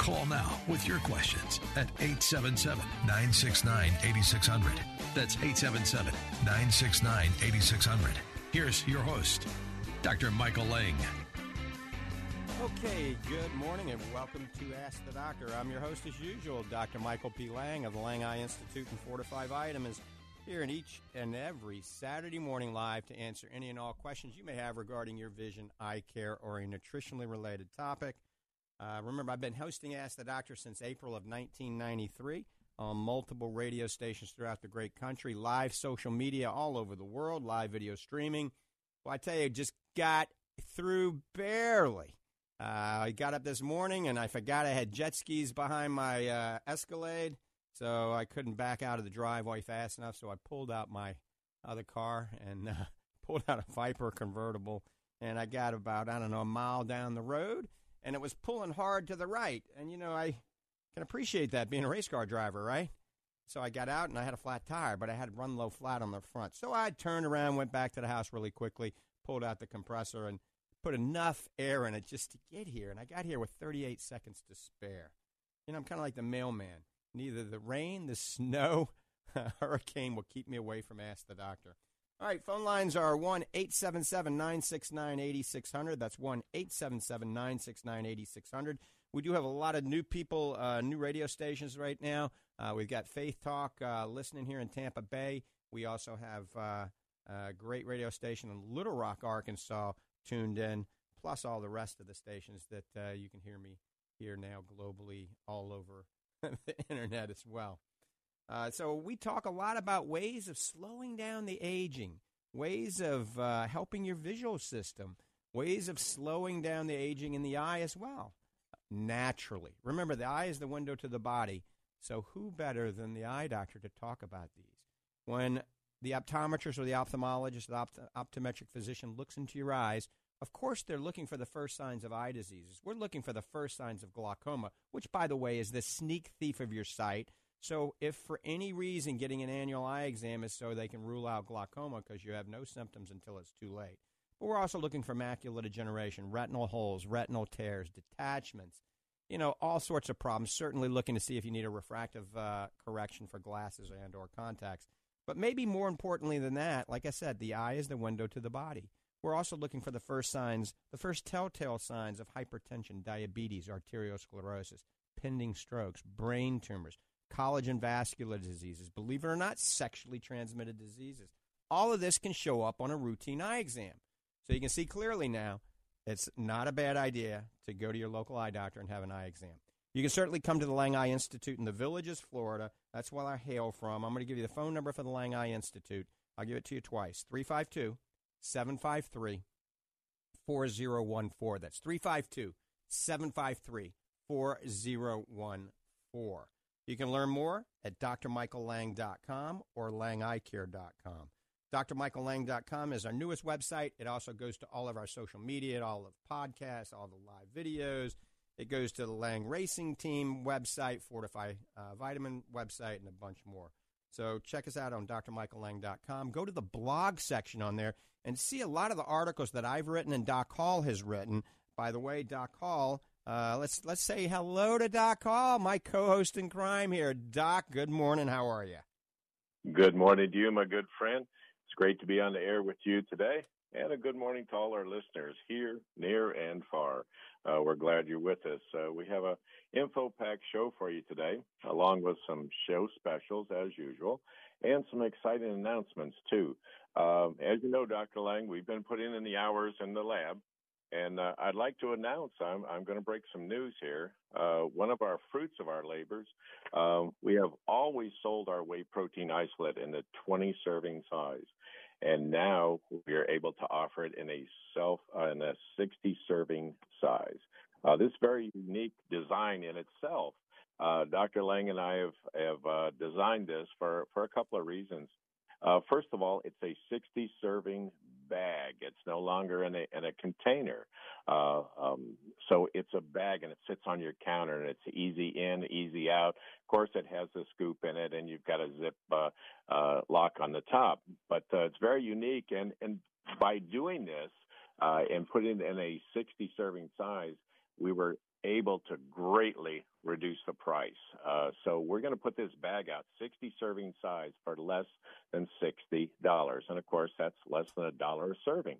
Call now with your questions at 877 969 8600. That's 877 969 8600. Here's your host, Dr. Michael Lang. Okay, good morning and welcome to Ask the Doctor. I'm your host as usual, Dr. Michael P. Lang of the Lang Eye Institute and Fortify Vitamins, here in each and every Saturday morning live to answer any and all questions you may have regarding your vision, eye care, or a nutritionally related topic. Uh, remember, I've been hosting Ask the Doctor since April of 1993 on multiple radio stations throughout the great country, live social media all over the world, live video streaming. Well, I tell you, just got through barely. Uh, I got up this morning and I forgot I had jet skis behind my uh, Escalade, so I couldn't back out of the driveway fast enough. So I pulled out my other car and uh, pulled out a Viper convertible, and I got about I don't know a mile down the road and it was pulling hard to the right. And, you know, I can appreciate that being a race car driver, right? So I got out and I had a flat tire, but I had run low flat on the front. So I turned around, went back to the house really quickly, pulled out the compressor, and put enough air in it just to get here. And I got here with 38 seconds to spare. You know, I'm kind of like the mailman. Neither the rain, the snow, hurricane will keep me away from Ask the Doctor. All right, phone lines are 1 877 969 8600. That's 1 877 969 8600. We do have a lot of new people, uh, new radio stations right now. Uh, we've got Faith Talk uh, listening here in Tampa Bay. We also have uh, a great radio station in Little Rock, Arkansas, tuned in, plus all the rest of the stations that uh, you can hear me here now globally all over the internet as well. Uh, so we talk a lot about ways of slowing down the aging, ways of uh, helping your visual system, ways of slowing down the aging in the eye as well, naturally. Remember, the eye is the window to the body. So who better than the eye doctor to talk about these? When the optometrist or the ophthalmologist, the opt- optometric physician looks into your eyes, of course, they're looking for the first signs of eye diseases. We're looking for the first signs of glaucoma, which, by the way, is the sneak thief of your sight so, if for any reason getting an annual eye exam is so they can rule out glaucoma because you have no symptoms until it's too late. But we're also looking for macular degeneration, retinal holes, retinal tears, detachments, you know, all sorts of problems. Certainly looking to see if you need a refractive uh, correction for glasses and or contacts. But maybe more importantly than that, like I said, the eye is the window to the body. We're also looking for the first signs, the first telltale signs of hypertension, diabetes, arteriosclerosis, pending strokes, brain tumors, collagen vascular diseases, believe it or not, sexually transmitted diseases. All of this can show up on a routine eye exam. So you can see clearly now it's not a bad idea to go to your local eye doctor and have an eye exam. You can certainly come to the Lang Eye Institute in the Villages, Florida. That's where I hail from. I'm going to give you the phone number for the Lang Eye Institute. I'll give it to you twice 352 753 4014. That's 352 753 4014. You can learn more at drmichaellang.com or langeyecare.com. DrMichaelLang.com is our newest website. It also goes to all of our social media, all of podcasts, all the live videos. It goes to the Lang Racing Team website, Fortify uh, Vitamin website, and a bunch more. So check us out on drmichaellang.com. Go to the blog section on there and see a lot of the articles that I've written and Doc Hall has written. By the way, Doc Hall uh, let's let's say hello to Doc Hall, my co-host in crime here. Doc, good morning. How are you? Good morning to you, my good friend. It's great to be on the air with you today. and a good morning to all our listeners here, near, and far. Uh, we're glad you're with us. Uh, we have a info packed show for you today, along with some show specials as usual, and some exciting announcements too. Uh, as you know, Dr. Lang, we've been putting in the hours in the lab, and uh, I'd like to announce I'm, I'm going to break some news here. Uh, one of our fruits of our labors, um, we have always sold our whey protein isolate in the 20 serving size. And now we are able to offer it in a self in a 60 serving size. Uh, this very unique design in itself. Uh, Dr. Lang and I have have uh, designed this for for a couple of reasons. Uh, first of all, it's a 60 serving bag. It's no longer in a in a container. Uh, um, so it's a bag and it sits on your counter and it's easy in, easy out. Of course, it has a scoop in it and you've got a zip uh, uh, lock on the top. But uh, it's very unique and and by doing this uh, and putting it in a 60 serving size, we were able to greatly reduce the price. Uh, so we're going to put this bag out, 60 serving size for less than $60. And of course, that's less than a dollar a serving.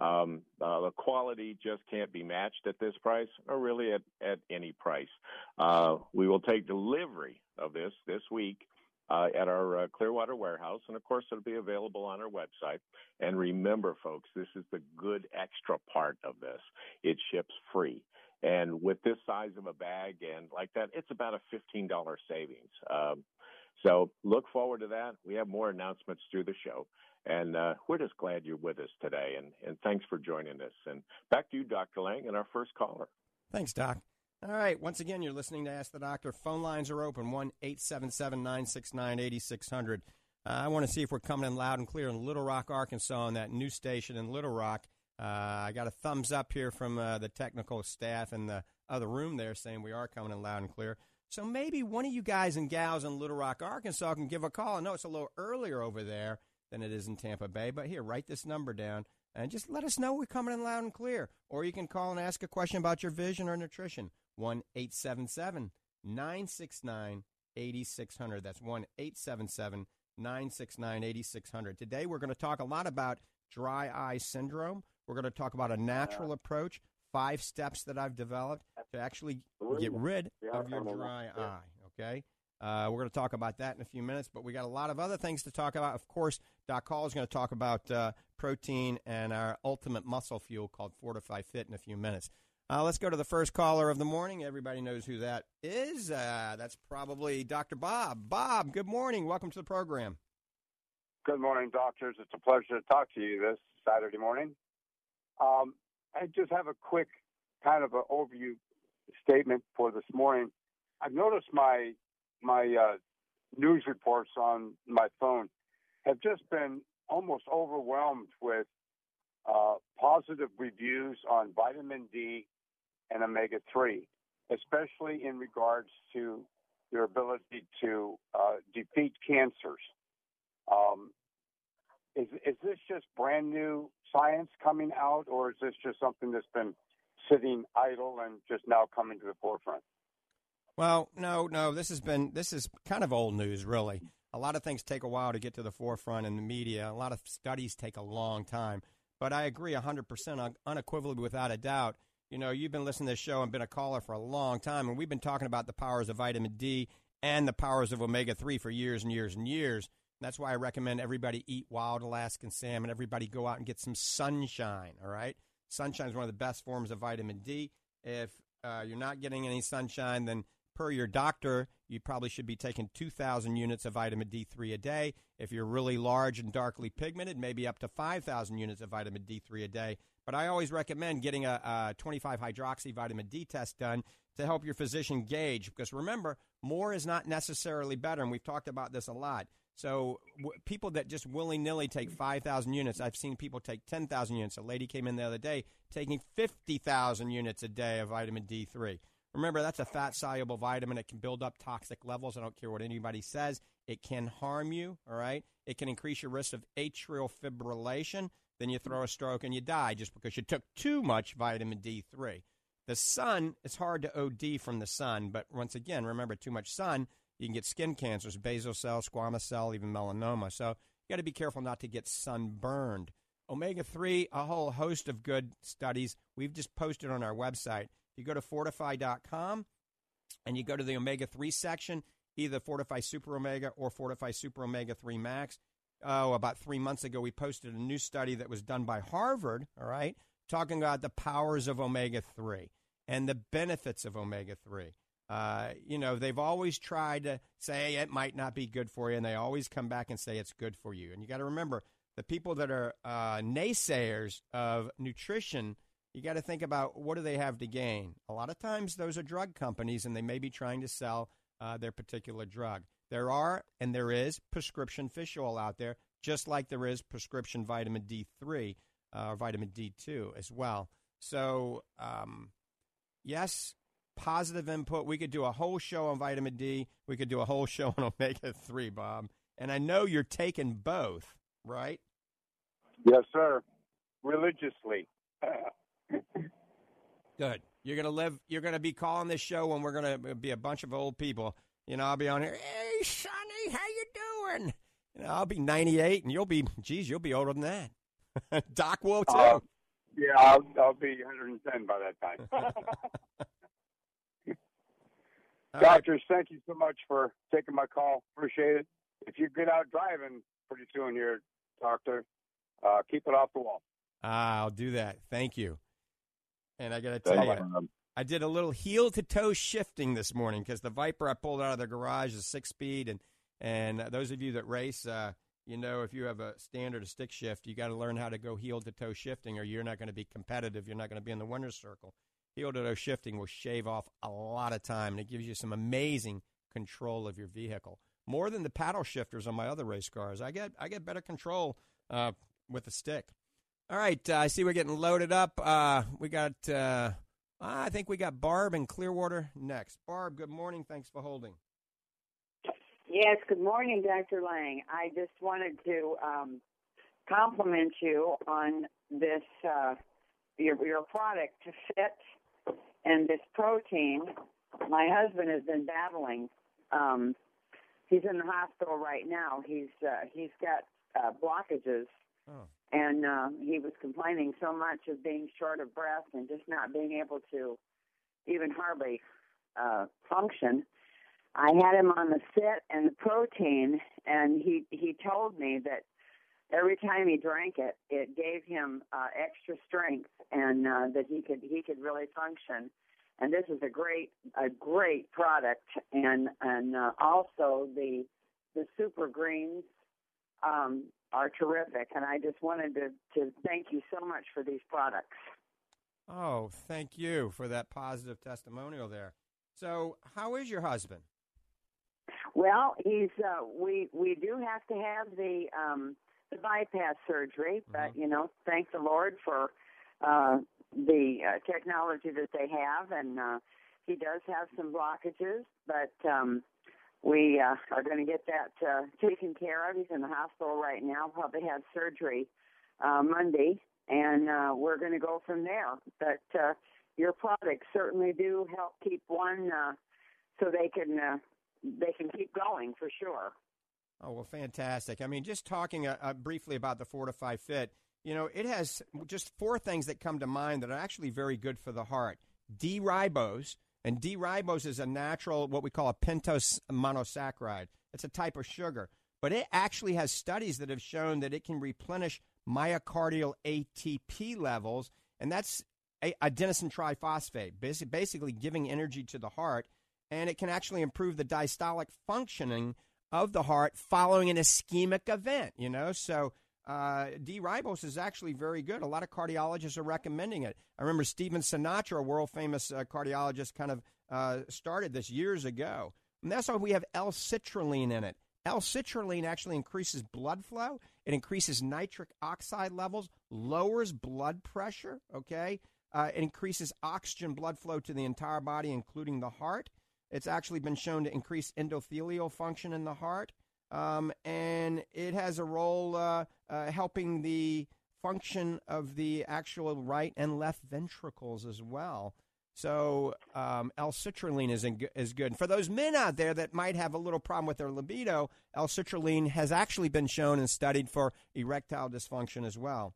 Um, uh, the quality just can't be matched at this price or really at, at any price. Uh, we will take delivery of this this week. Uh, at our uh, Clearwater warehouse, and of course, it'll be available on our website. And remember, folks, this is the good extra part of this. It ships free. And with this size of a bag and like that, it's about a $15 savings. Um, so look forward to that. We have more announcements through the show. And uh, we're just glad you're with us today. And, and thanks for joining us. And back to you, Dr. Lang, and our first caller. Thanks, Doc. All right. Once again, you're listening to Ask the Doctor. Phone lines are open 1 877 969 8600. Uh, I want to see if we're coming in loud and clear in Little Rock, Arkansas, on that new station in Little Rock. Uh, I got a thumbs up here from uh, the technical staff in the other room there saying we are coming in loud and clear. So maybe one of you guys and gals in Little Rock, Arkansas can give a call. I know it's a little earlier over there than it is in Tampa Bay, but here, write this number down and just let us know we're coming in loud and clear. Or you can call and ask a question about your vision or nutrition. 1 877 969 8600. That's 1 877 969 8600. Today we're going to talk a lot about dry eye syndrome. We're going to talk about a natural approach, five steps that I've developed to actually get rid of your dry eye. Okay. Uh, we're going to talk about that in a few minutes, but we got a lot of other things to talk about. Of course, Doc Hall is going to talk about uh, protein and our ultimate muscle fuel called Fortify Fit in a few minutes. Uh, let's go to the first caller of the morning. Everybody knows who that is. Uh, that's probably Dr. Bob. Bob, good morning. Welcome to the program. Good morning, doctors. It's a pleasure to talk to you this Saturday morning. Um, I just have a quick kind of an overview statement for this morning. I've noticed my my uh, news reports on my phone have just been almost overwhelmed with uh, positive reviews on vitamin D and omega three, especially in regards to their ability to uh, defeat cancers. Um, is is this just brand new science coming out, or is this just something that's been sitting idle and just now coming to the forefront? Well, no, no. This has been this is kind of old news, really. A lot of things take a while to get to the forefront in the media. A lot of studies take a long time. But I agree 100% unequivocally without a doubt. You know, you've been listening to this show and been a caller for a long time, and we've been talking about the powers of vitamin D and the powers of omega 3 for years and years and years. That's why I recommend everybody eat wild Alaskan salmon. Everybody go out and get some sunshine. All right, sunshine is one of the best forms of vitamin D. If uh, you're not getting any sunshine, then per your doctor, you probably should be taking 2,000 units of vitamin D3 a day. If you're really large and darkly pigmented, maybe up to 5,000 units of vitamin D3 a day. But I always recommend getting a, a 25 hydroxy vitamin D test done to help your physician gauge. Because remember, more is not necessarily better, and we've talked about this a lot. So w- people that just willy nilly take 5,000 units, I've seen people take 10,000 units. A lady came in the other day taking 50,000 units a day of vitamin D3. Remember, that's a fat soluble vitamin. It can build up toxic levels. I don't care what anybody says. It can harm you, all right? It can increase your risk of atrial fibrillation. Then you throw a stroke and you die just because you took too much vitamin D3. The sun, it's hard to OD from the sun, but once again, remember, too much sun you can get skin cancers, basal cell, squamous cell, even melanoma. So you got to be careful not to get sunburned. Omega 3, a whole host of good studies. We've just posted on our website. If you go to fortifeye.com and you go to the omega 3 section, either Fortify Super Omega or Fortify Super Omega 3 Max, oh, about three months ago, we posted a new study that was done by Harvard, all right, talking about the powers of omega 3 and the benefits of omega 3. Uh, you know, they've always tried to say it might not be good for you, and they always come back and say it's good for you. And you got to remember the people that are uh, naysayers of nutrition. You got to think about what do they have to gain. A lot of times, those are drug companies, and they may be trying to sell uh, their particular drug. There are and there is prescription fish oil out there, just like there is prescription vitamin D3 uh, or vitamin D2 as well. So, um, yes, positive input. We could do a whole show on vitamin D. We could do a whole show on omega 3, Bob. And I know you're taking both, right? Yes, sir. Religiously. Good. You're gonna live. You're gonna be calling this show when we're gonna be a bunch of old people. You know, I'll be on here. Hey, Sonny, how you doing? You know, I'll be 98, and you'll be, geez, you'll be older than that. Doc will too. Uh, yeah, I'll, I'll be 110 by that time. Doctors, right. thank you so much for taking my call. Appreciate it. If you get out driving pretty soon here, doctor, uh, keep it off the wall. I'll do that. Thank you. And I got to tell you, I did a little heel to toe shifting this morning because the Viper I pulled out of the garage is six speed, and and those of you that race, uh, you know, if you have a standard stick shift, you got to learn how to go heel to toe shifting, or you're not going to be competitive. You're not going to be in the winner's circle. Heel to toe shifting will shave off a lot of time, and it gives you some amazing control of your vehicle, more than the paddle shifters on my other race cars. I get I get better control uh, with a stick. All right, uh, I see we're getting loaded up. Uh, we got, uh, I think we got Barb and Clearwater next. Barb, good morning. Thanks for holding. Yes, good morning, Dr. Lang. I just wanted to um, compliment you on this uh, your your product to fit and this protein. My husband has been battling. Um, he's in the hospital right now. He's uh, he's got uh, blockages Oh. And uh, he was complaining so much of being short of breath and just not being able to even hardly uh, function. I had him on the sit and the protein, and he he told me that every time he drank it, it gave him uh, extra strength and uh, that he could he could really function. And this is a great a great product, and and uh, also the the super greens um, are terrific, and I just wanted to, to thank you so much for these products. Oh, thank you for that positive testimonial there. So, how is your husband? Well, he's uh, we we do have to have the um, the bypass surgery, but mm-hmm. you know, thank the Lord for uh, the uh, technology that they have, and uh, he does have some blockages, but um, we uh, are going to get that uh, taken care of. He's in the hospital right now. Probably have surgery uh, Monday, and uh, we're going to go from there. But uh, your products certainly do help keep one, uh, so they can uh, they can keep going for sure. Oh well, fantastic! I mean, just talking uh, uh, briefly about the Fortifeye Fit, you know, it has just four things that come to mind that are actually very good for the heart: D-ribose and D-ribose is a natural, what we call a pentose monosaccharide. It's a type of sugar. But it actually has studies that have shown that it can replenish myocardial ATP levels, and that's adenosine triphosphate, basically giving energy to the heart. And it can actually improve the diastolic functioning of the heart following an ischemic event, you know? So uh, D-ribose is actually very good. A lot of cardiologists are recommending it. I remember Stephen Sinatra, a world famous uh, cardiologist, kind of uh, started this years ago. And that's why we have L-citrulline in it. L-citrulline actually increases blood flow. It increases nitric oxide levels, lowers blood pressure. Okay, uh, it increases oxygen blood flow to the entire body, including the heart. It's actually been shown to increase endothelial function in the heart. Um, and it has a role uh, uh, helping the function of the actual right and left ventricles as well. So um, L-citrulline is, in, is good. For those men out there that might have a little problem with their libido, L-citrulline has actually been shown and studied for erectile dysfunction as well.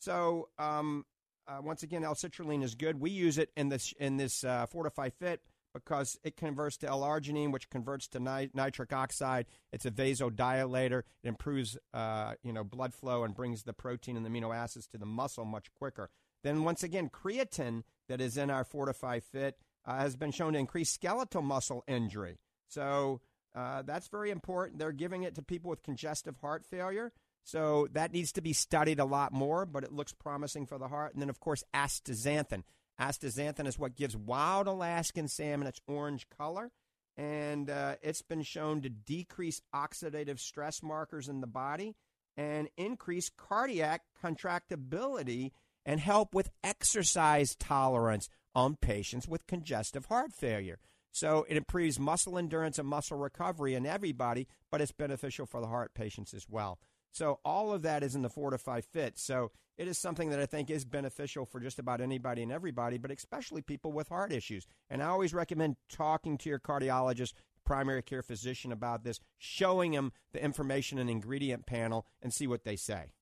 So um, uh, once again, L-citrulline is good. We use it in this in this uh, Fortify Fit because it converts to L-arginine, which converts to ni- nitric oxide. It's a vasodilator. It improves uh, you know blood flow and brings the protein and the amino acids to the muscle much quicker. Then once again, creatine that is in our Fortify Fit uh, has been shown to increase skeletal muscle injury. So uh, that's very important. They're giving it to people with congestive heart failure. So that needs to be studied a lot more, but it looks promising for the heart. And then, of course, astaxanthin. Astaxanthin is what gives wild Alaskan salmon its orange color. And uh, it's been shown to decrease oxidative stress markers in the body and increase cardiac contractibility and help with exercise tolerance on patients with congestive heart failure. So it improves muscle endurance and muscle recovery in everybody, but it's beneficial for the heart patients as well. So all of that is in the Fortify Fit. So it is something that I think is beneficial for just about anybody and everybody, but especially people with heart issues. And I always recommend talking to your cardiologist, primary care physician about this, showing them the information and ingredient panel and see what they say.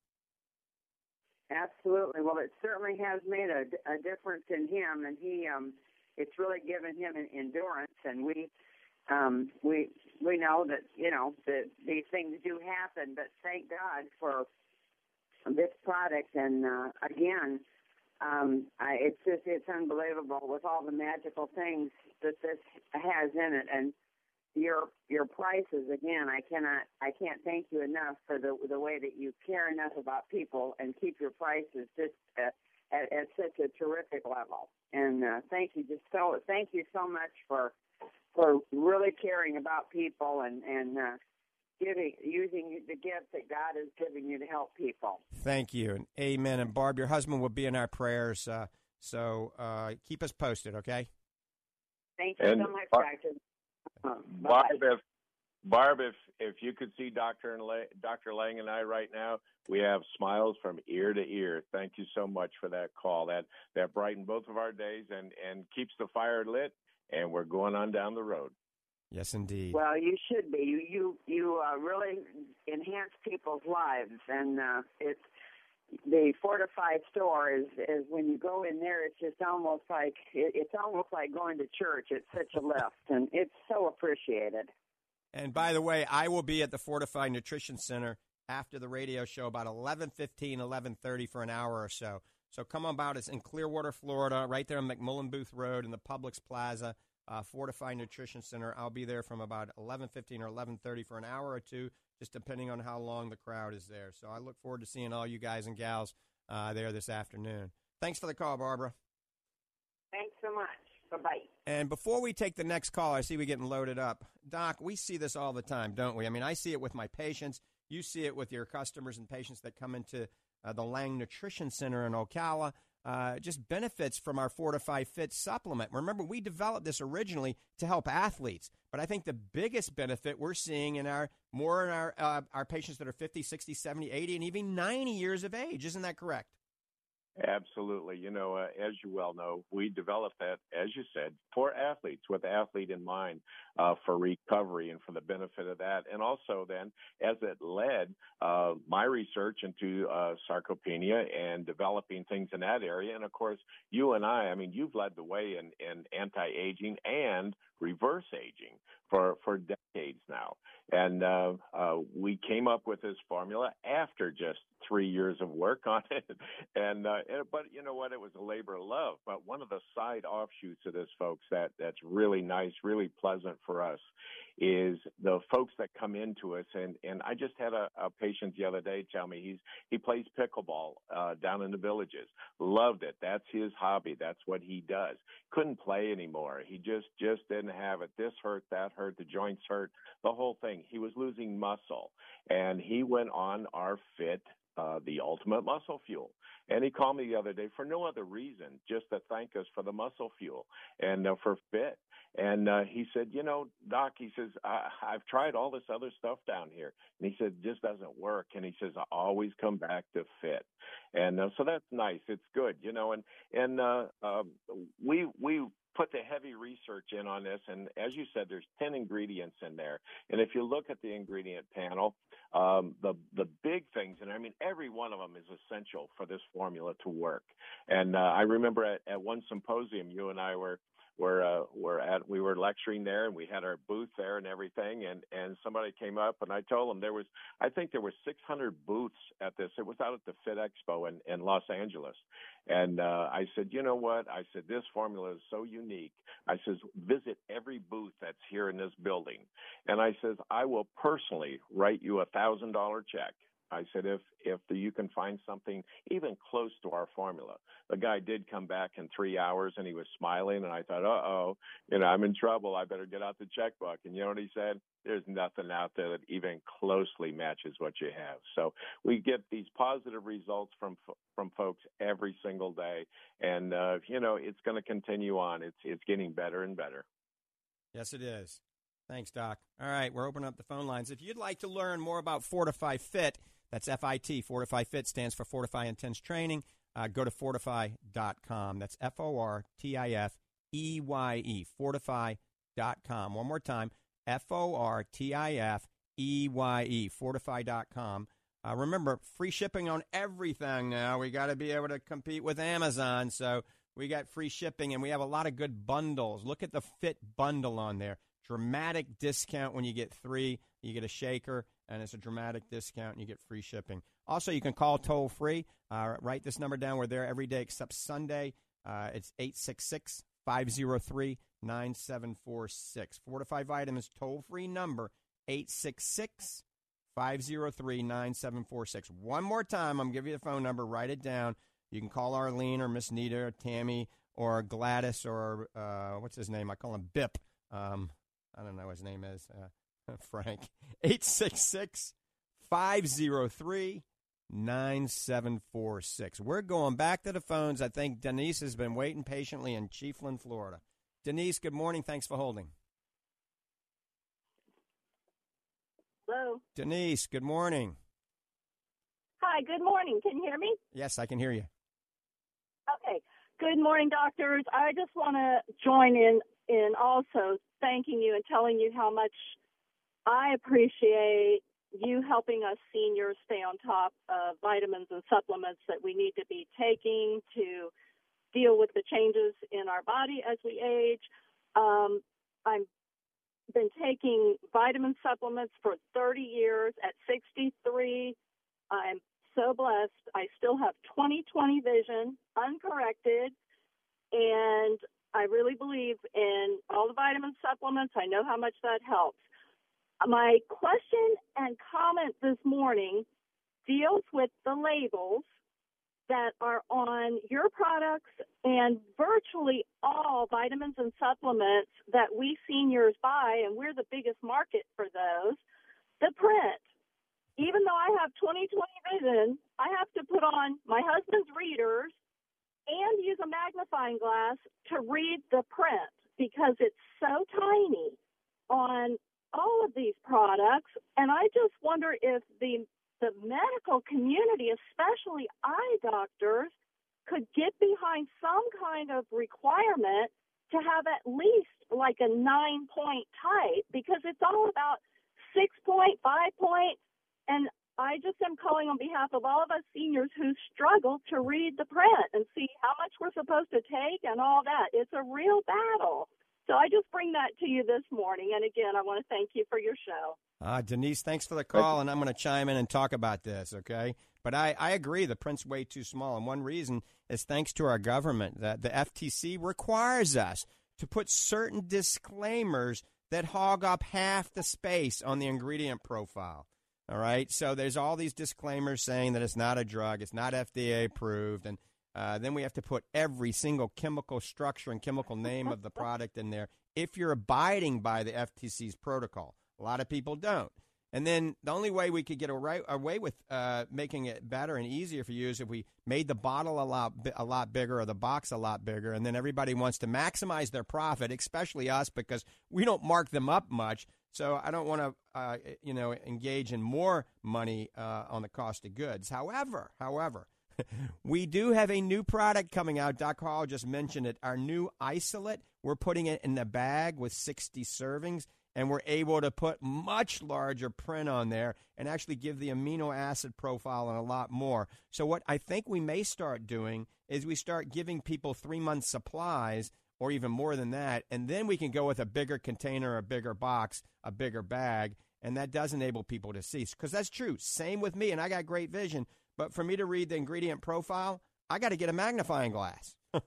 Absolutely. Well, it certainly has made a, a difference in him, and he um, it's really given him an endurance, and we um, we we know that you know that these things do happen, but thank God for this product. And uh, again, um, I, it's just it's unbelievable with all the magical things that this has in it, and your your prices again. I cannot I can't thank you enough for the the way that you care enough about people and keep your prices just. Uh, at, at such a terrific level. And uh, thank you just so thank you so much for for really caring about people and and uh, giving using the gift that God has given you to help people. Thank you and amen. And Barb, your husband will be in our prayers. Uh, so uh, keep us posted, okay? Thank you and so much, Doctor. Uh, Barb, if Barb, if if you could see Doctor and La- Doctor Lang and I right now, we have smiles from ear to ear. Thank you so much for that call. That that brightened both of our days and and keeps the fire lit. And we're going on down the road. Yes, indeed. Well, you should be. You you you uh, really enhance people's lives, and uh, it's the fortified store is is when you go in there it's just almost like it, it's almost like going to church it's such a lift and it's so appreciated and by the way, I will be at the Fortified Nutrition Center after the radio show about 11:15, 11:30 for an hour or so. So come on about. It's in Clearwater, Florida, right there on McMullen Booth Road in the Publix Plaza, uh, Fortified Nutrition Center. I'll be there from about 11:15 or 11:30 for an hour or two, just depending on how long the crowd is there. So I look forward to seeing all you guys and gals uh, there this afternoon. Thanks for the call, Barbara. Thanks so much. Bye bye. And before we take the next call, I see we're getting loaded up. Doc, we see this all the time, don't we? I mean, I see it with my patients. You see it with your customers and patients that come into uh, the Lang Nutrition Center in Ocala. Uh, just benefits from our Fortify Fit supplement. Remember, we developed this originally to help athletes, but I think the biggest benefit we're seeing in our more in our uh, our patients that are 50, 60, 70, 80, and even 90 years of age. Isn't that correct? Absolutely. You know, uh, as you well know, we developed that, as you said, for athletes with athlete in mind uh, for recovery and for the benefit of that. And also, then, as it led uh, my research into uh, sarcopenia and developing things in that area. And of course, you and I, I mean, you've led the way in, in anti aging and reverse aging for, for decades now. And uh, uh, we came up with this formula after just three years of work on it. And, uh, and but you know what? It was a labor of love. But one of the side offshoots of this, folks, that that's really nice, really pleasant for us, is the folks that come into us. And and I just had a, a patient the other day tell me he's he plays pickleball uh, down in the villages. Loved it. That's his hobby. That's what he does. Couldn't play anymore. He just just didn't have it. This hurt, that hurt, the joints hurt, the whole thing. He was losing muscle, and he went on our fit uh, the ultimate muscle fuel. And he called me the other day for no other reason, just to thank us for the muscle fuel and uh, for fit. And uh, he said, you know, Doc, he says, I- I've tried all this other stuff down here. And he said, it just doesn't work. And he says, I always come back to fit. And uh, so that's nice. It's good, you know, and, and, uh, uh, we, we put the heavy research in on this, and as you said, there's 10 ingredients in there. And if you look at the ingredient panel, um, the the big things, and I mean every one of them is essential for this formula to work. And uh, I remember at, at one symposium, you and I were were uh, were at we were lecturing there and we had our booth there and everything and and somebody came up and I told them there was I think there were 600 booths at this. It was out at the Fit Expo in in Los Angeles. And uh, I said you know what? I said this formula is so unique. I says visit every booth that's here in this building. And I says I will personally write you a thousand dollar check I said, if if you can find something even close to our formula. The guy did come back in three hours and he was smiling, and I thought, uh oh, you know, I'm in trouble. I better get out the checkbook. And you know what he said? There's nothing out there that even closely matches what you have. So we get these positive results from from folks every single day, and uh, you know, it's going to continue on. It's it's getting better and better. Yes, it is. Thanks, Doc. All right, we're opening up the phone lines. If you'd like to learn more about Fortify Fit, that's FIT. Fortify Fit stands for Fortify Intense Training. Uh, go to fortifeye.com. That's F O R T I F E Y E. Fortifeye.com. One more time F O R T I F E Y E. Fortifeye.com. Uh, remember, free shipping on everything now. We got to be able to compete with Amazon. So we got free shipping and we have a lot of good bundles. Look at the Fit bundle on there. Dramatic discount when you get three. You get a shaker and it's a dramatic discount, and you get free shipping. Also, you can call toll free. Uh, write this number down. We're there every day except Sunday. Uh, it's 866 503 9746. Fortify Vitamins toll free number 866 503 9746. One more time, I'm giving you the phone number. Write it down. You can call Arlene or Miss Nita or Tammy or Gladys or uh, what's his name? I call him Bip. Um, I don't know his name is. Uh, Frank. 866 503 9746. We're going back to the phones. I think Denise has been waiting patiently in Chiefland, Florida. Denise, good morning. Thanks for holding. Hello. Denise, good morning. Hi, good morning. Can you hear me? Yes, I can hear you. Okay. Good morning, doctors. I just want to join in in also thanking you and telling you how much I appreciate you helping us seniors stay on top of vitamins and supplements that we need to be taking to deal with the changes in our body as we age. Um, I've been taking vitamin supplements for 30 years. At 63, I'm so blessed. I still have 20/20 vision, uncorrected, and I really believe in all the vitamin supplements. I know how much that helps. My question and comment this morning deals with the labels that are on your products and virtually all vitamins and supplements that we seniors buy, and we're the biggest market for those. The print. Even though I have 20/20 vision, I have to put on my husband's readers and use a magnifying glass to read the print because it's so tiny on all of these products, and I just wonder if the the medical community, especially eye doctors, could get behind some kind of requirement to have at least like a nine point type because it's all about six point, five point, and I just am calling on behalf of all of us seniors who struggle to read the print and see how much we're supposed to take and all that. It's a real battle. So I just bring that to you this morning. And again, I want to thank you for your show. Uh, Denise, thanks for the call, and I'm going to chime in and talk about this, okay? But I, I agree, the print's way too small. And one reason is thanks to our government that the FTC requires us to put certain disclaimers that hog up half the space on the ingredient profile. All right, so there's all these disclaimers saying that it's not a drug, it's not FDA approved, and uh, then we have to put every single chemical structure and chemical name of the product in there if you're abiding by the FTC's protocol. A lot of people don't. And then the only way we could get away with uh, making it better and easier for you is if we made the bottle a lot a lot bigger or the box a lot bigger, and then everybody wants to maximize their profit, especially us because we don't mark them up much. So I don't want to, uh, you know, engage in more money uh, on the cost of goods. However, however, we do have a new product coming out. Doc Hall just mentioned it. Our new isolate we're putting it in a bag with 60 servings, and we're able to put much larger print on there and actually give the amino acid profile and a lot more. So, what I think we may start doing is we start giving people three months supplies or even more than that, and then we can go with a bigger container, a bigger box, a bigger bag, and that does enable people to see. Because that's true. Same with me, and I got great vision, but for me to read the ingredient profile, I got to get a magnifying glass.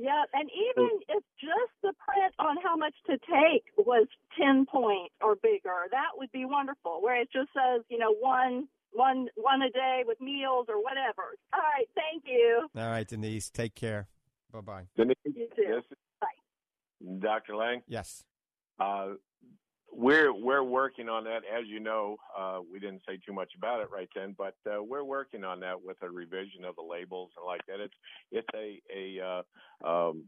Yeah, and even if just the print on how much to take was 10 point or bigger, that would be wonderful. Where it just says, you know, one one one a day with meals or whatever. All right, thank you. All right, Denise, take care. Bye bye. Denise, You too. yes, Bye. Dr. Lang. Yes. Uh, we're we're working on that, as you know. Uh, we didn't say too much about it right then, but uh, we're working on that with a revision of the labels and like that. It's it's a a uh, um,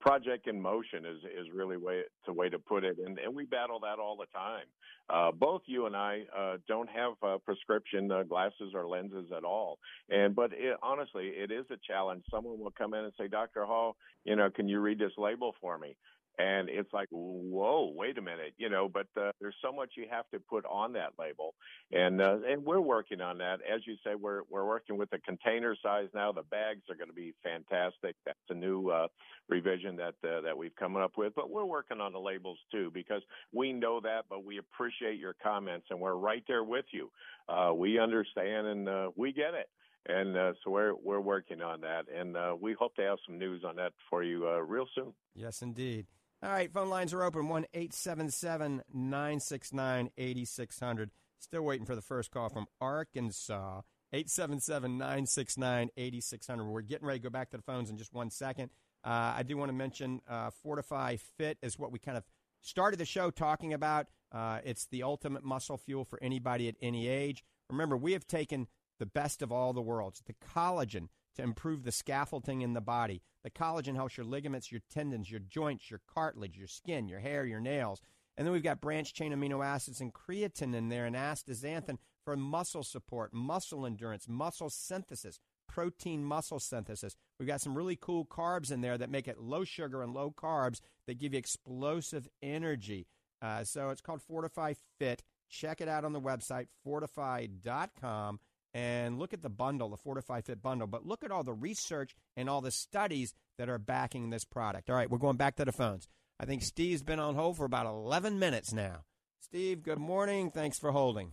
project in motion is is really way it's a way to put it, and and we battle that all the time. Uh, both you and I uh, don't have prescription uh, glasses or lenses at all, and but it, honestly, it is a challenge. Someone will come in and say, Doctor Hall, you know, can you read this label for me? And it's like whoa wait a minute you know but uh, there's so much you have to put on that label and uh, and we're working on that as you say we're we're working with the container size now the bags are going to be fantastic that's a new uh, revision that uh, that we've come up with but we're working on the labels too because we know that but we appreciate your comments and we're right there with you uh, we understand and uh, we get it and uh, so we're we're working on that, and uh, we hope to have some news on that for you uh, real soon. Yes, indeed. All right, phone lines are open 1 877 969 8600. Still waiting for the first call from Arkansas. 877 969 8600. We're getting ready to go back to the phones in just one second. Uh, I do want to mention uh, Fortify Fit is what we kind of started the show talking about. Uh, it's the ultimate muscle fuel for anybody at any age. Remember, we have taken the best of all the worlds the collagen to improve the scaffolding in the body. The collagen helps your ligaments, your tendons, your joints, your cartilage, your skin, your hair, your nails. And then we've got branched chain amino acids and creatine in there and astaxanthin for muscle support, muscle endurance, muscle synthesis, protein muscle synthesis. We've got some really cool carbs in there that make it low sugar and low carbs that give you explosive energy. Uh, so it's called Fortify Fit. Check it out on the website, fortifeye.com and look at the bundle, the Fortify Fit bundle, but look at all the research and all the studies that are backing this product. All right, we're going back to the phones. I think Steve's been on hold for about 11 minutes now. Steve, good morning. Thanks for holding.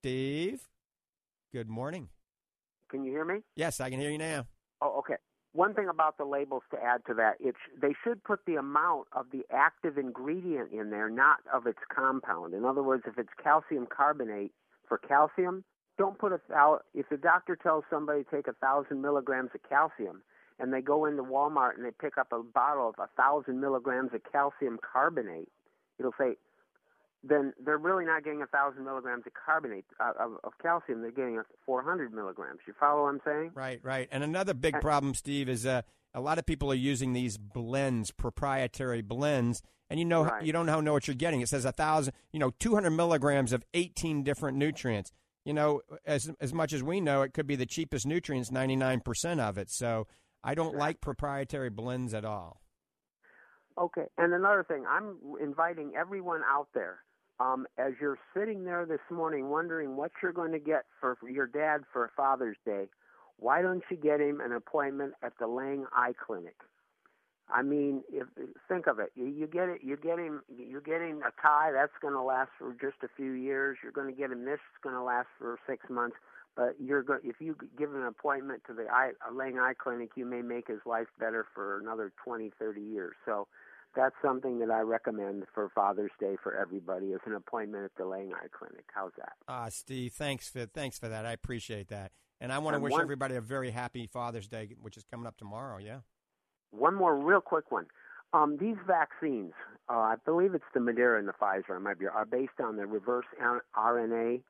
Steve, good morning. Can you hear me? Yes, I can hear you now. Oh, okay. One thing about the labels to add to that, it's they should put the amount of the active ingredient in there, not of its compound. In other words, if it's calcium carbonate for calcium, don't put a thou. If the doctor tells somebody to take a thousand milligrams of calcium, and they go into Walmart and they pick up a bottle of a thousand milligrams of calcium carbonate, it'll say then they're really not getting a thousand milligrams of carbonate uh, of, of calcium. They're getting a 400 milligrams. You follow what I'm saying? Right, right. And another big problem, Steve, is uh, a lot of people are using these blends, proprietary blends, and you know Right. you don't know know what you're getting. It says a thousand, you know, 200 milligrams of 18 different nutrients. You know, as as much as we know, it could be the cheapest nutrients, 99 percent of it. So I don't like proprietary blends at all. Okay. And another thing, I'm inviting everyone out there. Um, as you're sitting there this morning wondering what you're going to get for your dad for Father's Day, why don't you get him an appointment at the Lang Eye Clinic? I mean, if think of it, you, you get it, you get him, you get him a tie that's going to last for just a few years. You're going to get him this, it's going to last for six months. But you're go- if you give an appointment to the eye, Lang Eye Clinic, you may make his life better for another 20, 30 years. So that's something that I recommend for Father's Day for everybody is an appointment at the Lang Eye Clinic. How's that? Ah, Steve, thanks for thanks for that. I appreciate that. And I want to And wish one- everybody a very happy Father's Day, which is coming up tomorrow. Yeah. One more real quick one. Um, these vaccines, uh, I believe it's the Moderna and the Pfizer, I might be, are based on the reverse RNA.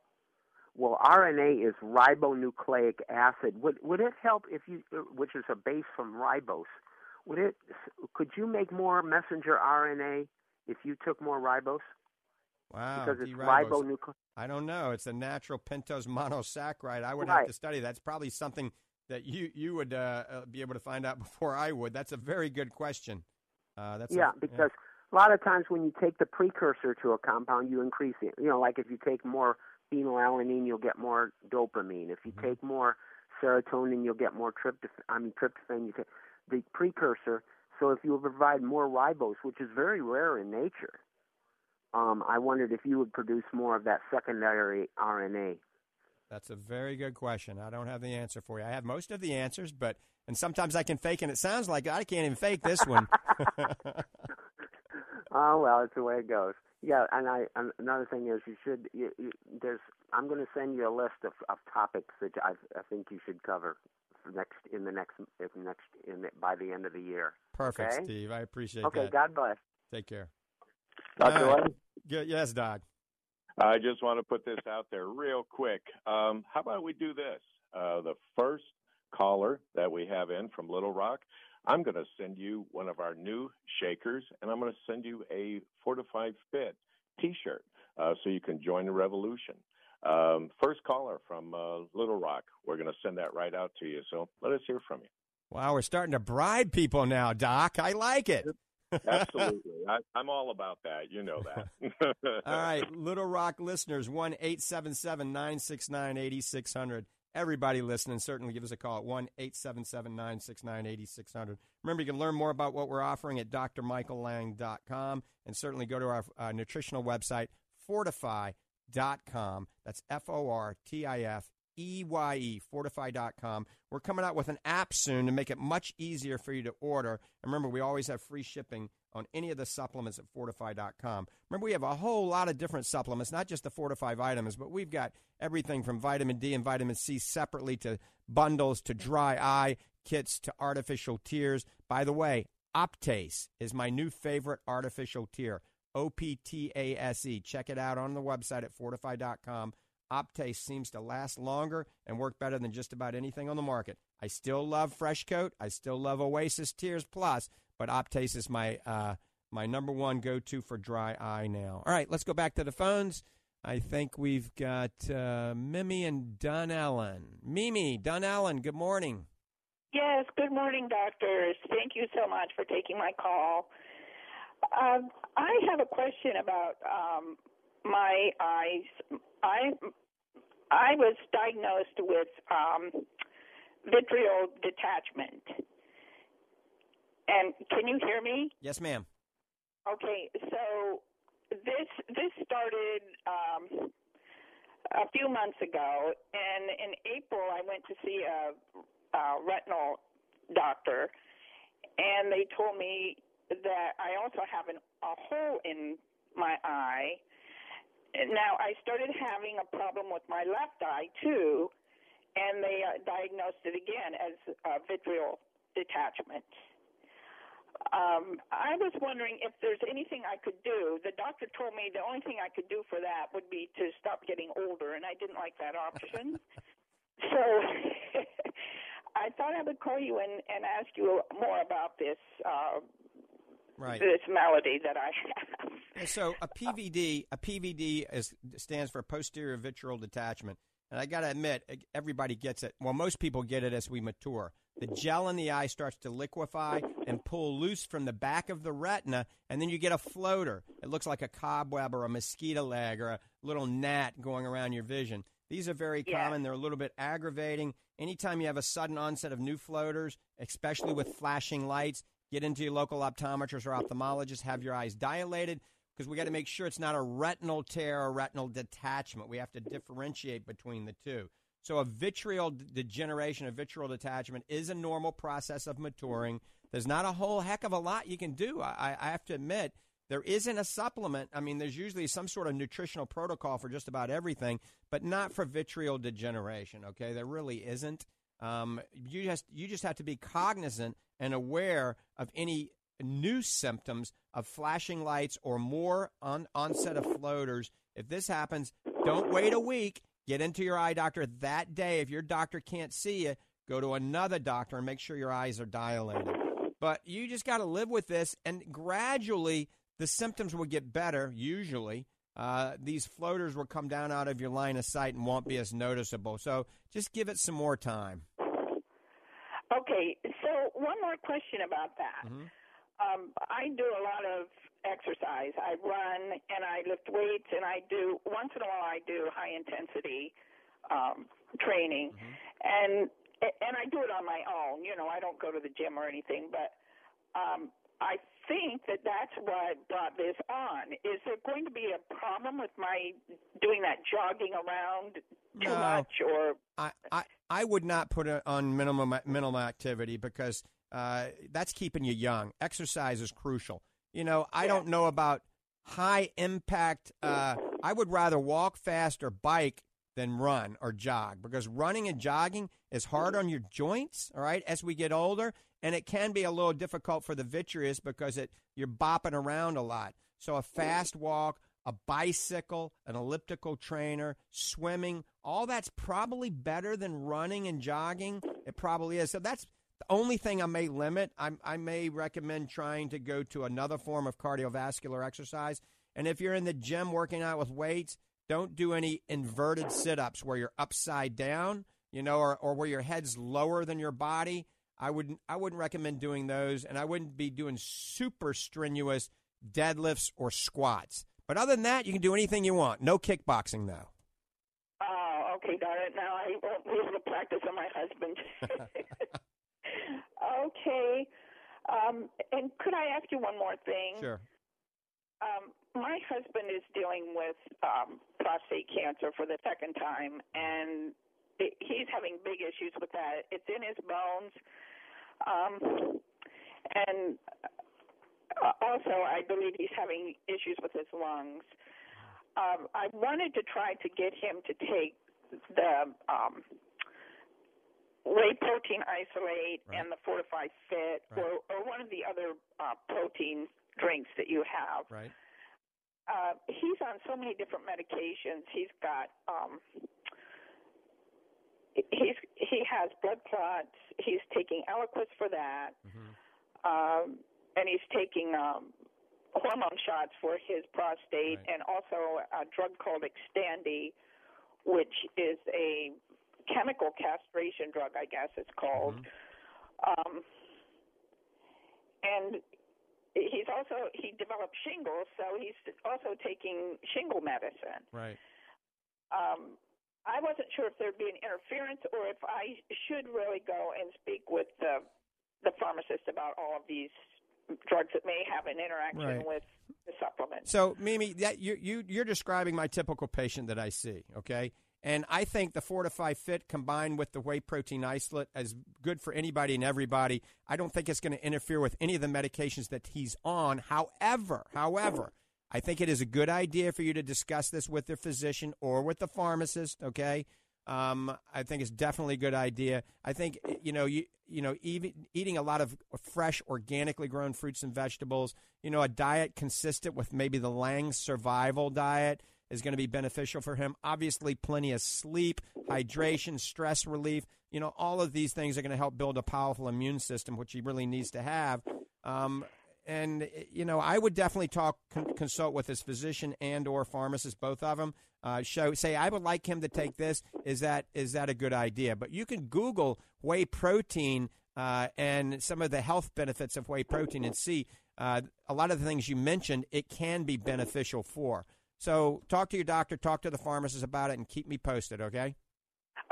Well, RNA is ribonucleic acid. Would would it help if you, uh, which is a base from ribose? Would it? Could you make more messenger RNA if you took more ribose? Wow. Because it's D-ribose. ribonucleic. I don't know. It's a natural pentose monosaccharide. I would have to study. That's probably something that you you would uh, uh, be able to find out before I would. That's a very good question. Uh, that's yeah, a, because a lot of times when you take the precursor to a compound, you increase it. You know, like if you take more phenylalanine, you'll get more dopamine. If you Mm-hmm. take more serotonin, you'll get more tryptophan. I mean, tryptophan. You take the precursor. So if you would provide more ribose, which is very rare in nature, um, I wondered if you would produce more of that secondary RNA. That's a very good question. I don't have the answer for you. I have most of the answers, but and sometimes I can fake, and it sounds like I can't even fake this one. Oh well, it's the way it goes. Yeah, and I and another thing is you should you, you, there's I'm going to send you a list of, of topics that I I think you should cover next in the next if next in the, by the end of the year. Perfect, Okay? Steve. I appreciate Okay, that. Okay, God bless. Take care. Dr. All right. Lane? Good. Yes, Doc. I just want to put this out there real quick. Um, how about we do this? Uh, the first caller that we have in from Little Rock, I'm going to send you one of our new shakers, and I'm going to send you a Fortified Fit T-shirt uh, so you can join the revolution. Um, first caller from uh, Little Rock, we're going to send that right out to you. So let us hear from you. Wow, we're starting to bribe people now, Doc. I like it. Absolutely, I, I'm all about that. You know that. All right, Little Rock listeners, 1 877 969 8600. Everybody listening, certainly give us a call at 1 877 969 8600. Remember, you can learn more about what we're offering at drmichaellang.com and certainly go to our uh, nutritional website, fortifeye.com. That's F O R T I F E Y E, fortifeye.com. We're coming out with an app soon to make it much easier for you to order. And remember, we always have free shipping on any of the supplements at fortifeye.com. Remember, we have a whole lot of different supplements, not just the Fortifeye vitamins, but we've got everything from vitamin D and vitamin C separately to bundles to dry eye kits to artificial tears. By the way, Optase is my new favorite artificial tear. O P T A S E. Check it out on the website at fortifeye.com. Optase seems to last longer and work better than just about anything on the market. I still love FreshKote. I still love Oasis Tears Plus, but Optase is my uh, my number one go to for dry eye now. All right, let's go back to the phones. I think we've got uh, Mimi and Don Dunellen. Mimi, Don Dunellen, good morning. Yes, good morning, doctors. Thank you so much for taking my call. Um, I have a question about um, my eyes. I I was diagnosed with um, vitreal detachment. And can you hear me? Yes, ma'am. Okay, so this this started um, a few months ago, and in April I went to see a, a retinal doctor, and they told me that I also have an, a hole in my eye. Now I started having a problem with my left eye too, and they uh, diagnosed it again as uh, vitreal detachment. Um, I was wondering if there's anything I could do. The doctor told me the only thing I could do for that would be to stop getting older, and I didn't like that option. so I thought I would call you and, and ask you more about this uh, Right. this malady that I have. Yeah, So a PVD, a PVD is, stands for posterior vitreal detachment, and I got to admit, everybody gets it. Well, most people get it as we mature. The gel in the eye starts to liquefy and pull loose from the back of the retina, and then you get a floater. It looks like a cobweb or a mosquito leg or a little gnat going around your vision. These are very Yeah. common. They're a little bit aggravating. Anytime you have a sudden onset of new floaters, especially with flashing lights, get into your local optometrist or ophthalmologist, have your eyes dilated because we got to make sure it's not a retinal tear or retinal detachment. We have to differentiate between the two. So a vitreal degeneration, a vitreal detachment is a normal process of maturing. There's not a whole heck of a lot you can do. I, I have to admit, there isn't a supplement. I mean, there's usually some sort of nutritional protocol for just about everything, but not for vitreal degeneration. Okay, there really isn't. Um, you just you just have to be cognizant and aware of any new symptoms of flashing lights or more on, onset of floaters. If this happens, don't wait a week. Get into your eye doctor that day. If your doctor can't see you, go to another doctor and make sure your eyes are dilated. But you just got to live with this, and gradually the symptoms will get better. Usually, uh, these floaters will come down out of your line of sight and won't be as noticeable. So just give it some more time. Okay, so one more question about that. Mm-hmm. Um, I do a lot of exercise. I run and I lift weights, and I do once in a while I do high intensity um, training, and and I do it on my own. You know, I don't go to the gym or anything, but um, I think that that's what brought this on. Is there going to be a problem with my doing that jogging around too No. much, or I, I, I would not put it on minimum minimum activity because uh, that's keeping you young. Exercise is crucial. You know, I don't know about high impact. Uh, I would rather walk fast or bike than run or jog because running and jogging is hard on your joints. All right, as we get older, and it can be a little difficult for the vitreous because it you're bopping around a lot. So a fast walk, a bicycle, an elliptical trainer, swimming, all that's probably better than running and jogging. It probably is. So that's the only thing I may limit. I, I may recommend trying to go to another form of cardiovascular exercise. And if you're in the gym working out with weights, don't do any inverted sit ups where you're upside down, you know, or, or where your head's lower than your body. I wouldn't I wouldn't recommend doing those, and I wouldn't be doing super strenuous deadlifts or squats. But other than that, you can do anything you want. No kickboxing though. Oh, okay, darn it. Now I won't be able to practice on my husband. okay. Um, and could I ask you one more thing? Sure. Um, my husband is dealing with um, prostate cancer for the second time, and it, he's having big issues with that. It's in his bones. Um, and uh, also, I believe he's having issues with his lungs. Um, I wanted to try to get him to take the um, whey protein isolate and the Fortifeye Fit, or, or one of the other uh, protein drinks that you have. Right. Uh, he's on so many different medications. He's got um, he's he has blood clots. He's taking Eliquis for that, um, and he's taking um, hormone shots for his prostate, and also a drug called Xtandi, which is a chemical castration drug, I guess it's called. Um, and he's also he developed shingles, so he's also taking shingle medicine. Right. Um, I wasn't sure if there'd be an interference or if I should really go and speak with the the pharmacist about all of these drugs that may have an interaction Right. with the supplement. So, Mimi, that you you you're describing my typical patient that I see. Okay. And I think the Fortifeye Fit combined with the whey protein isolate is good for anybody and everybody. I don't think it's going to interfere with any of the medications that he's on. However, however, I think it is a good idea for you to discuss this with the physician or with the pharmacist. Okay. Um, I think it's definitely a good idea. I think you know you you know even, eating a lot of fresh, organically grown fruits and vegetables. You know, a diet consistent with maybe the Lang survival diet is going to be beneficial for him. Obviously, plenty of sleep, hydration, stress relief. You know, all of these things are going to help build a powerful immune system, which he really needs to have. Um, and you know, I would definitely talk con- consult with his physician and or pharmacist, both of them. Uh, show say I would like him to take this. Is that is that a good idea? But you can Google whey protein uh, and some of the health benefits of whey protein and see uh, a lot of the things you mentioned. It can be beneficial for. So talk to your doctor, talk to the pharmacist about it, and keep me posted. Okay.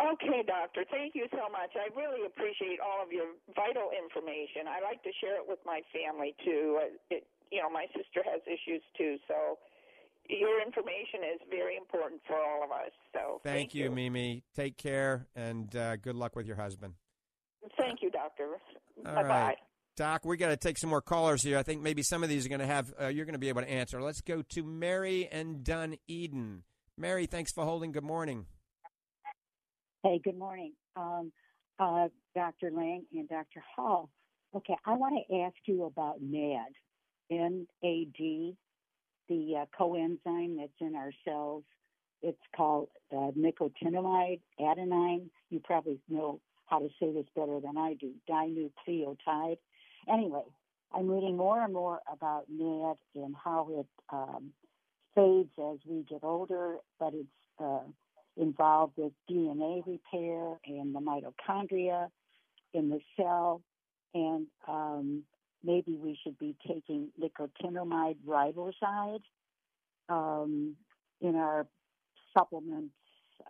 Okay, doctor. Thank you so much. I really appreciate all of your vital information. I like to share it with my family too. Uh, It, you know, my sister has issues too, so your information is very important for all of us. So Thank, you, Mimi. Take care and uh, good luck with your husband. Thank you, doctor. All Bye right. bye. Doc, we got to take some more callers here. I think maybe some of these are going to have, uh, you're going to be able to answer. Let's go to Mary and Dun Eden. Mary, thanks for holding. Good morning. Hey, good morning, um, uh, Dr. Lang and Dr. Hall. Okay, I want to ask you about NAD, N-A-D, the uh, coenzyme that's in our cells. It's called uh, nicotinamide adenine. You probably know how to say this better than I do, dinucleotide. Anyway, I'm reading more and more about NAD and how it um, fades as we get older, but it's uh, involved with DNA repair and the mitochondria. in the cell, and um, maybe we should be taking nicotinamide riboside um, in our supplements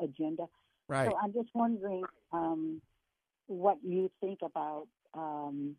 agenda. Right. So I'm just wondering um, what you think about um,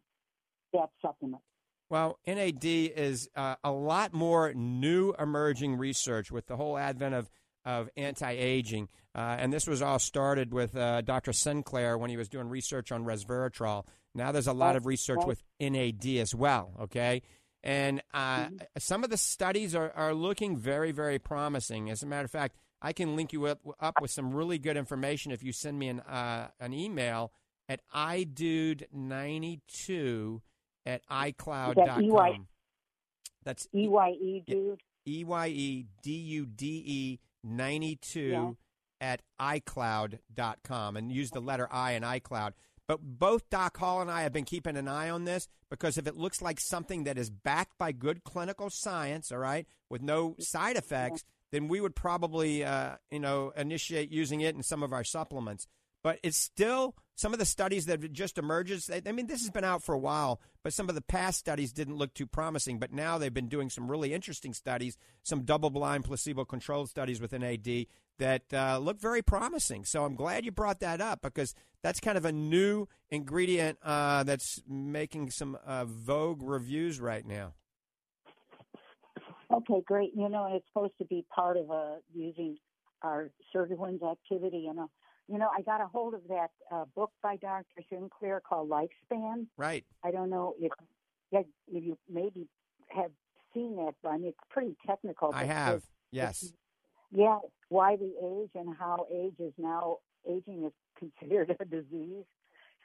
that supplement. Well, NAD is uh, a lot more new emerging research with the whole advent of, of anti aging. Uh, and this was all started with uh, Dr. Sinclair when he was doing research on resveratrol. Now there's a lot of research with NAD as well, okay? And uh, Mm-hmm. some of the studies are, are looking very, very promising. As a matter of fact, I can link you up, up with some really good information if you send me an, uh, an email at eyedude92 at iCloud.com. That's EYE, dude. E Y E D U D E 92 at iCloud.com and use the letter I in iCloud. But both Doc Hall and I have been keeping an eye on this because if it looks like something that is backed by good clinical science, all right, with no side effects, then we would probably, uh, you know, initiate using it in some of our supplements. But it's still some of the studies that just emerged. I mean, this has been out for a while, but some of the past studies didn't look too promising. But now they've been doing some really interesting studies, some double-blind, placebo-controlled studies with NAD that uh, look very promising. So I'm glad you brought that up because that's kind of a new ingredient uh, that's making some uh, vogue reviews right now. Okay, great. You know, it's supposed to be part of uh, using our Sirtuin's activity. You know, you know, I got a hold of that uh, book by Dr. Sinclair called Lifespan. Right. I don't know if, if you maybe have seen that, mean, it's pretty technical. I have, it's- yes. Yeah, why we age and how age is now aging is considered a disease.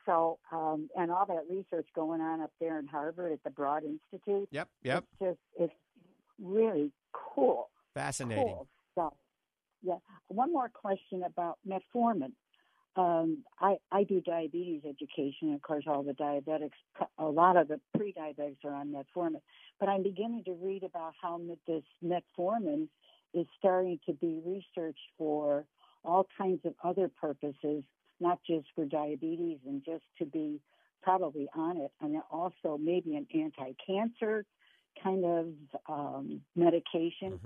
So, um, and all that research going on up there in Harvard at the Broad Institute. Yep, yep. It's just it's really cool. Fascinating. Cool. Yeah. One more question about metformin. Um, I I do diabetes education. Of course, all the diabetics, a lot of the pre-diabetics are on metformin. But I'm beginning to read about how this metformin is starting to be researched for all kinds of other purposes, not just for diabetes and just to be probably on it, and also maybe an anti-cancer kind of um, medication.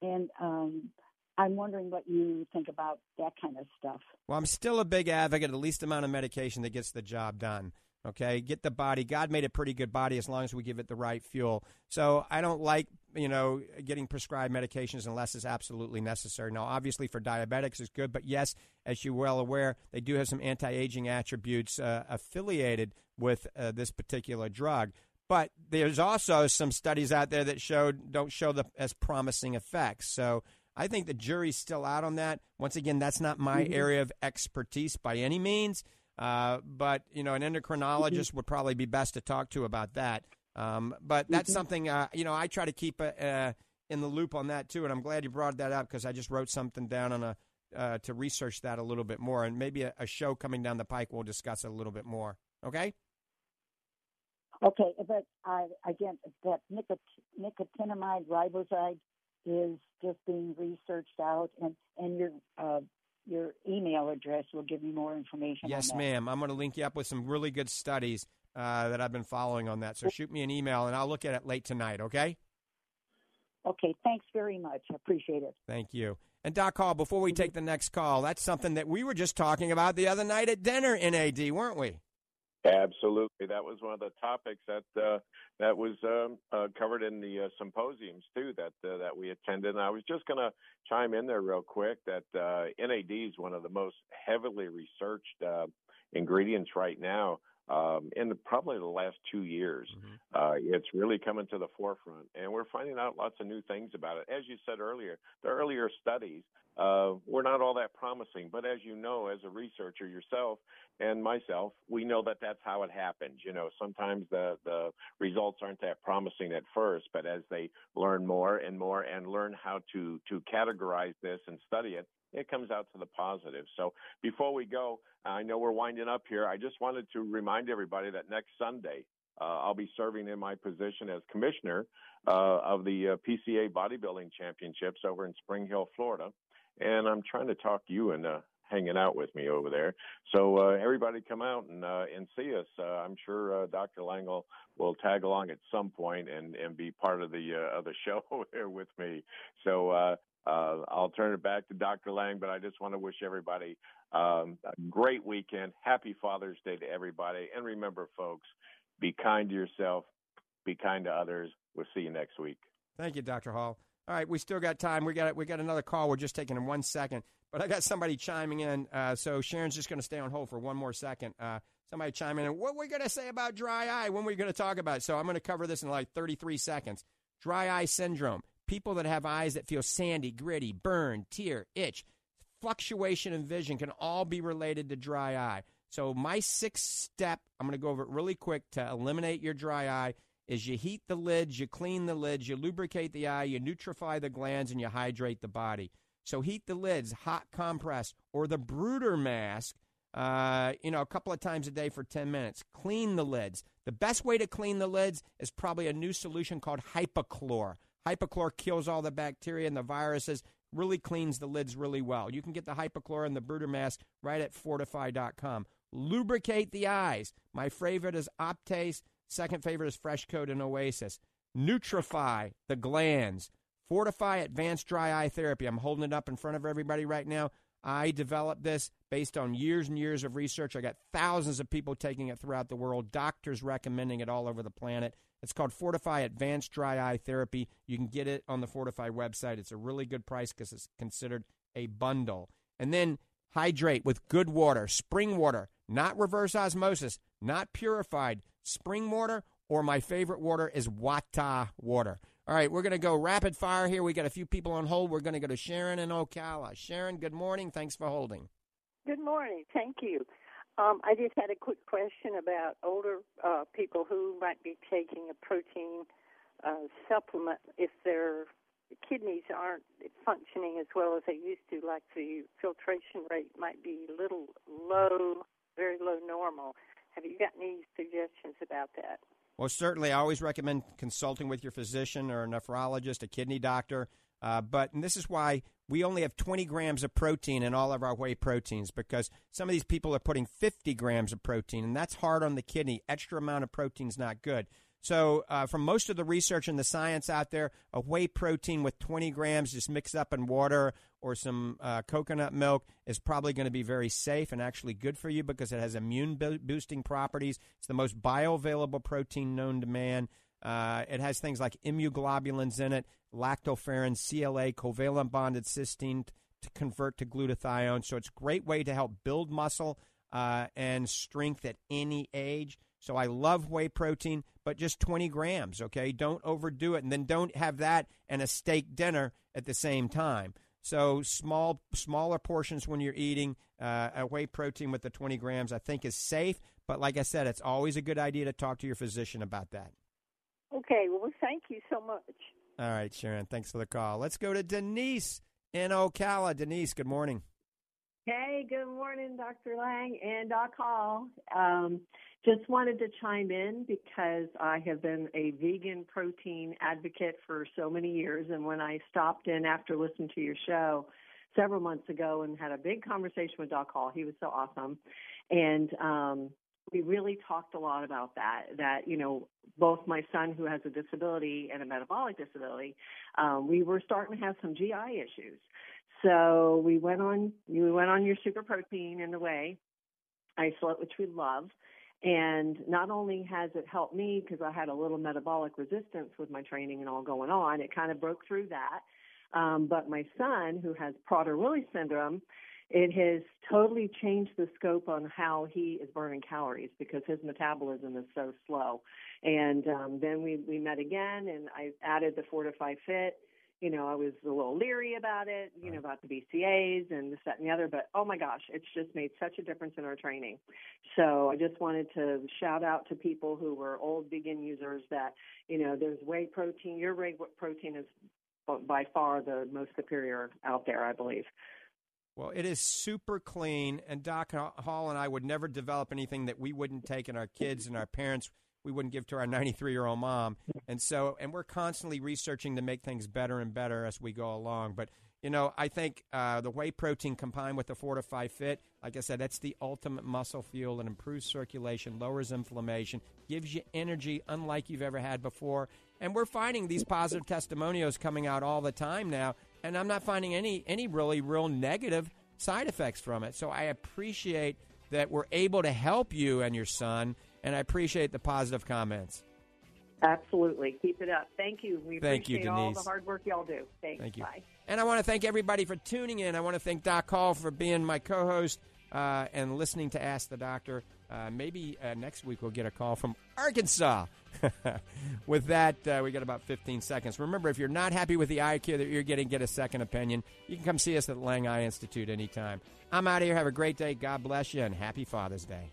And um, I'm wondering what you think about that kind of stuff. Well, I'm still a big advocate of the least amount of medication that gets the job done. Okay, get the body. God made a pretty good body as long as we give it the right fuel. So I don't like you know getting prescribed medications unless it's absolutely necessary. Now, obviously for diabetics it's good, but yes, as you're well aware, they do have some anti-aging attributes uh, affiliated with uh, this particular drug. But there's also some studies out there that showed don't show the as promising effects. So I think the jury's still out on that. Once again, that's not my Mhm. area of expertise by any means. Uh, but you know, an endocrinologist would probably be best to talk to about that. Um, but that's Mhm. something uh, you know I try to keep uh, uh, in the loop on that too. And I'm glad you brought that up because I just wrote something down on a uh, to research that a little bit more. And maybe a, a show coming down the pike we'll discuss it a little bit more. Okay. Okay, but I, again, that nicot- nicotinamide riboside is just being researched out, and and your uh, your email address will give you more information. Yes, ma'am. I'm going to link you up with some really good studies uh, that I've been following on that. So shoot me an email and I'll look at it late tonight. Okay. Okay, thanks very much. I appreciate it. Thank you. And Doc Hall, before we take the next call, that's something that we were just talking about the other night at dinner NAD, weren't we? Absolutely, that was one of the topics that uh, that was um, uh, covered in the uh, symposiums too that uh, that we attended. And I was just going to chime in there real quick that uh, NAD is one of the most heavily researched uh, ingredients right now. Um, in the, probably the last two years, uh, it's really coming to the forefront, and we're finding out lots of new things about it. As you said earlier, the earlier studies uh, were not all that promising, but as you know, as a researcher yourself and myself, we know that that's how it happens. You know, sometimes the the results aren't that promising at first, but as they learn more and more and learn how to to categorize this and study it, it comes out to the positive. So before we go, I know we're winding up here. I just wanted to remind everybody that next Sunday, uh, I'll be serving in my position as commissioner uh, of the uh, PCA Bodybuilding Championships over in Spring Hill, Florida. And I'm trying to talk you into hanging out with me over there. So uh, everybody come out and uh, and see us. Uh, I'm sure uh, Dr. Langle will tag along at some point and and be part of the uh, of the show here with me. So. Uh, I'll turn it back to Dr. Lang, but I just want to wish everybody um, a great weekend. Happy Father's Day to everybody. And remember, folks, be kind to yourself, be kind to others. We'll see you next week. Thank you, Dr. Hall. All right, we still got time. We got we got another call. We're just taking in one second, but I got somebody chiming in. Uh, so Sharon's just going to stay on hold for one more second. Uh, somebody chiming in. What we going to say about dry eye? When we going to talk about it? So I'm going to cover this in like 33 seconds. Dry eye syndrome. People that have eyes that feel sandy, gritty, burn, tear, itch, fluctuation in vision can all be related to dry eye. So my sixth step, I'm going to go over it really quick to eliminate your dry eye is you heat the lids, you clean the lids, you lubricate the eye, you nutrify the glands, and you hydrate the body. So heat the lids, hot compress, or the Bruder mask, uh, you know, a couple of times a day for 10 minutes. Clean the lids. The best way to clean the lids is probably a new solution called Hypochlor. Hypochlor kills all the bacteria and the viruses, really cleans the lids really well. You can get the Hypochlor and the Bruder mask right at fortifeye.com. Lubricate the eyes. My favorite is Optase. Second favorite is FreshKote and Oasis. Nutrify the glands. Fortifeye Advanced Dry Eye Therapy. I'm holding it up in front of everybody right now. I developed this based on years and years of research. I got thousands of people taking it throughout the world, doctors recommending it all over the planet. It's called Fortifeye Advanced Dry Eye Therapy. You can get it on the Fortifeye website. It's a really good price because it's considered a bundle. And then hydrate with good water, spring water, not reverse osmosis, not purified, spring water, or my favorite water is Wata water. All right, we're going to go rapid fire here. We got a few people on hold. We're going to go to Sharon in Ocala. Sharon, good morning. Thanks for holding. Good morning. Thank you. Um, I just had a quick question about older uh, people who might be taking a protein uh, supplement if their kidneys aren't functioning as well as they used to, like the filtration rate might be a little low, very low normal. Have you got any suggestions about that? Well, certainly, I always recommend consulting with your physician or a nephrologist, a kidney doctor. Uh, but and this is why we only have 20 grams of protein in all of our whey proteins because some of these people are putting 50 grams of protein, and that's hard on the kidney. Extra amount of protein is not good. So, uh, from most of the research and the science out there, a whey protein with 20 grams just mixed up in water or some uh, coconut milk is probably going to be very safe and actually good for you because it has immune boosting properties. It's the most bioavailable protein known to man. Uh, it has things like immunoglobulins in it, lactoferrin, CLA, covalent bonded cysteine to convert to glutathione. So it's a great way to help build muscle uh, and strength at any age. So I love whey protein, but just 20 grams, okay? Don't overdo it. And then don't have that and a steak dinner at the same time. So small, smaller portions when you're eating uh, a whey protein with the 20 grams, I think is safe. But like I said, it's always a good idea to talk to your physician about that. Okay. Well, thank you so much. All right, Sharon. Thanks for the call. Let's go to Denise in Ocala. Denise, good morning. Hey, good morning, Dr. Lang and Doc Hall. Um, just wanted to chime in because I have been a vegan protein advocate for so many years. And when I stopped in after listening to your show several months ago and had a big conversation with Doc Hall, he was so awesome. And um, we really talked a lot about that. That you know, both my son who has a disability and a metabolic disability, um, we were starting to have some GI issues. So we went on we went on your super protein in the whey isolate, which we love. And not only has it helped me because I had a little metabolic resistance with my training and all going on, it kind of broke through that. Um, but my son, who has Prader-Willi syndrome, it has totally changed the scope on how he is burning calories because his metabolism is so slow. And um, then we we met again, and I added the Fortifeye Fit you know, I was a little leery about it, you know, about the BCAs and this, that, and the other. But oh my gosh, it's just made such a difference in our training. So I just wanted to shout out to people who were old vegan users that, you know, there's whey protein. Your whey protein is by far the most superior out there, I believe. Well, it is super clean, and Doc Hall and I would never develop anything that we wouldn't take, and our kids and our parents we wouldn't give to our 93 year old mom. And so, and we're constantly researching to make things better and better as we go along. But you know, I think uh, the whey protein combined with the Fortifeye Fit, like I said, that's the ultimate muscle fuel. It improves circulation, lowers inflammation, gives you energy unlike you've ever had before. And we're finding these positive testimonials coming out all the time now, and I'm not finding any any really real negative side effects from it. So I appreciate that we're able to help you and your son, and I appreciate the positive comments. Absolutely. Keep it up. Thank you. We Thank you, appreciate all the hard work y'all do. Thanks. Thank you. Bye. And I want to thank everybody for tuning in. I want to thank Doc Hall for being my co host uh, and listening to Ask the Doctor. Uh, maybe uh, next week we'll get a call from Arkansas. with that, uh, we got about 15 seconds. Remember, if you're not happy with the eye care that you're getting, get a second opinion. You can come see us at Lang Eye Institute anytime. I'm out of here. Have a great day. God bless you, and happy Father's Day.